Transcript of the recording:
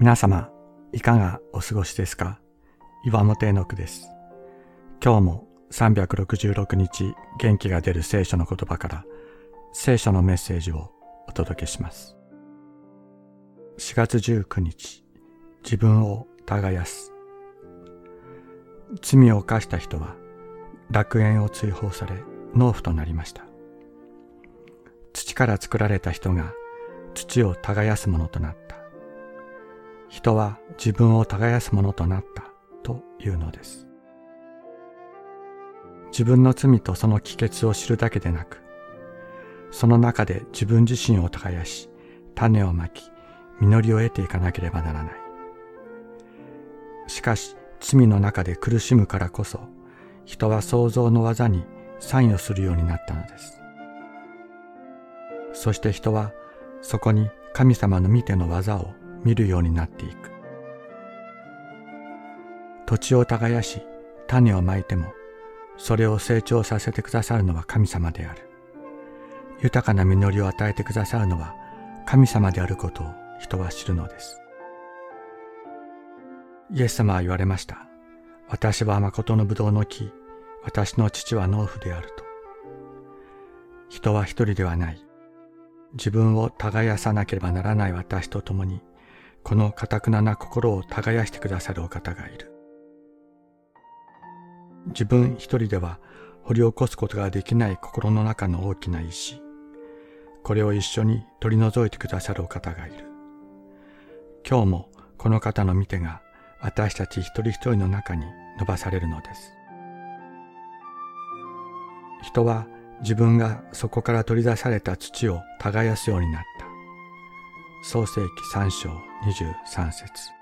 皆様、いかがお過ごしですか？岩本絵の句です。今日も366日元気が出る聖書の言葉から聖書のメッセージをお届けします。4月19日、自分を耕す。罪を犯した人は楽園を追放され農夫となりました。土から作られた人が土を耕すものとなった。人は自分を耕すものとなったというのです。自分の罪とその帰結を知るだけでなく、その中で自分自身を耕し、種をまき、実りを得ていかなければならない。しかし、罪の中で苦しむからこそ、人は創造の技に参与するようになったのです。そして人はそこに神様の見ての技を見るようになっていく。土地を耕し種をまいてもそれを成長させてくださるのは神様である。豊かな実りを与えてくださるのは神様であることを人は知るのです。イエス様は言われました。私は誠の葡萄の木、私の父は農夫であると。人は一人ではない。自分を耕さなければならない私と共に、この堅くなな心を耕してくださるお方がいる。自分一人では掘り起こすことができない心の中の大きな石。これを一緒に取り除いてくださるお方がいる。今日もこの方の見てが私たち一人一人の中に伸ばされるのです。人は自分がそこから取り出された土を耕すようになった。創世紀三章二十三節。